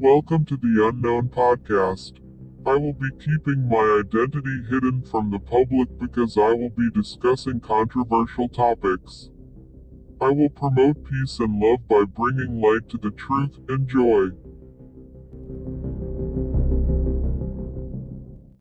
Welcome to the Unknown Podcast. I will be keeping my identity hidden from the public because I will be discussing controversial topics. I will promote peace and love by bringing light to the truth and joy.